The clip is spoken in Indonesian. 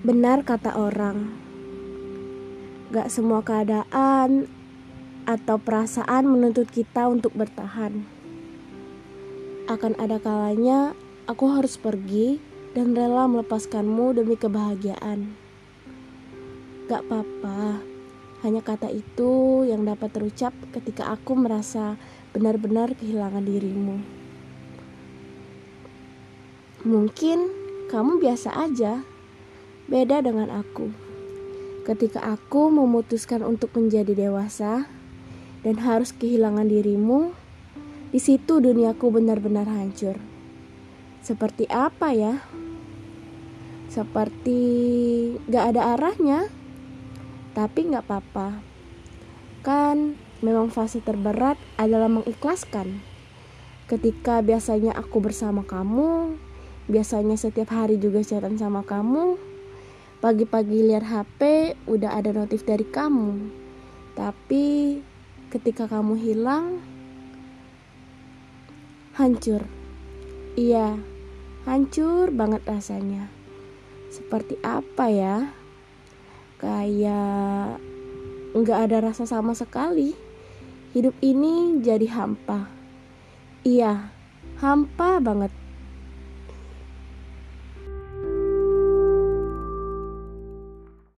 Benar kata orang, gak semua keadaan atau perasaan menuntut kita untuk bertahan. Akan ada kalanya aku harus pergi dan rela melepaskanmu demi kebahagiaan. Gak apa-apa, hanya kata itu yang dapat terucap ketika aku merasa benar-benar kehilangan dirimu. Mungkin kamu biasa aja Beda dengan aku. Ketika aku memutuskan untuk menjadi dewasa dan harus kehilangan dirimu, di situ duniaku benar-benar hancur. Seperti apa ya? Seperti gak ada arahnya, tapi gak apa-apa. Kan memang fase terberat adalah mengikhlaskan. Ketika biasanya aku bersama kamu, biasanya setiap hari juga chatan sama kamu, Pagi-pagi lihat HP udah ada notif dari kamu. Tapi ketika kamu hilang hancur. Iya, hancur banget rasanya. Seperti apa ya? Kayak nggak ada rasa sama sekali. Hidup ini jadi hampa. Iya, hampa banget.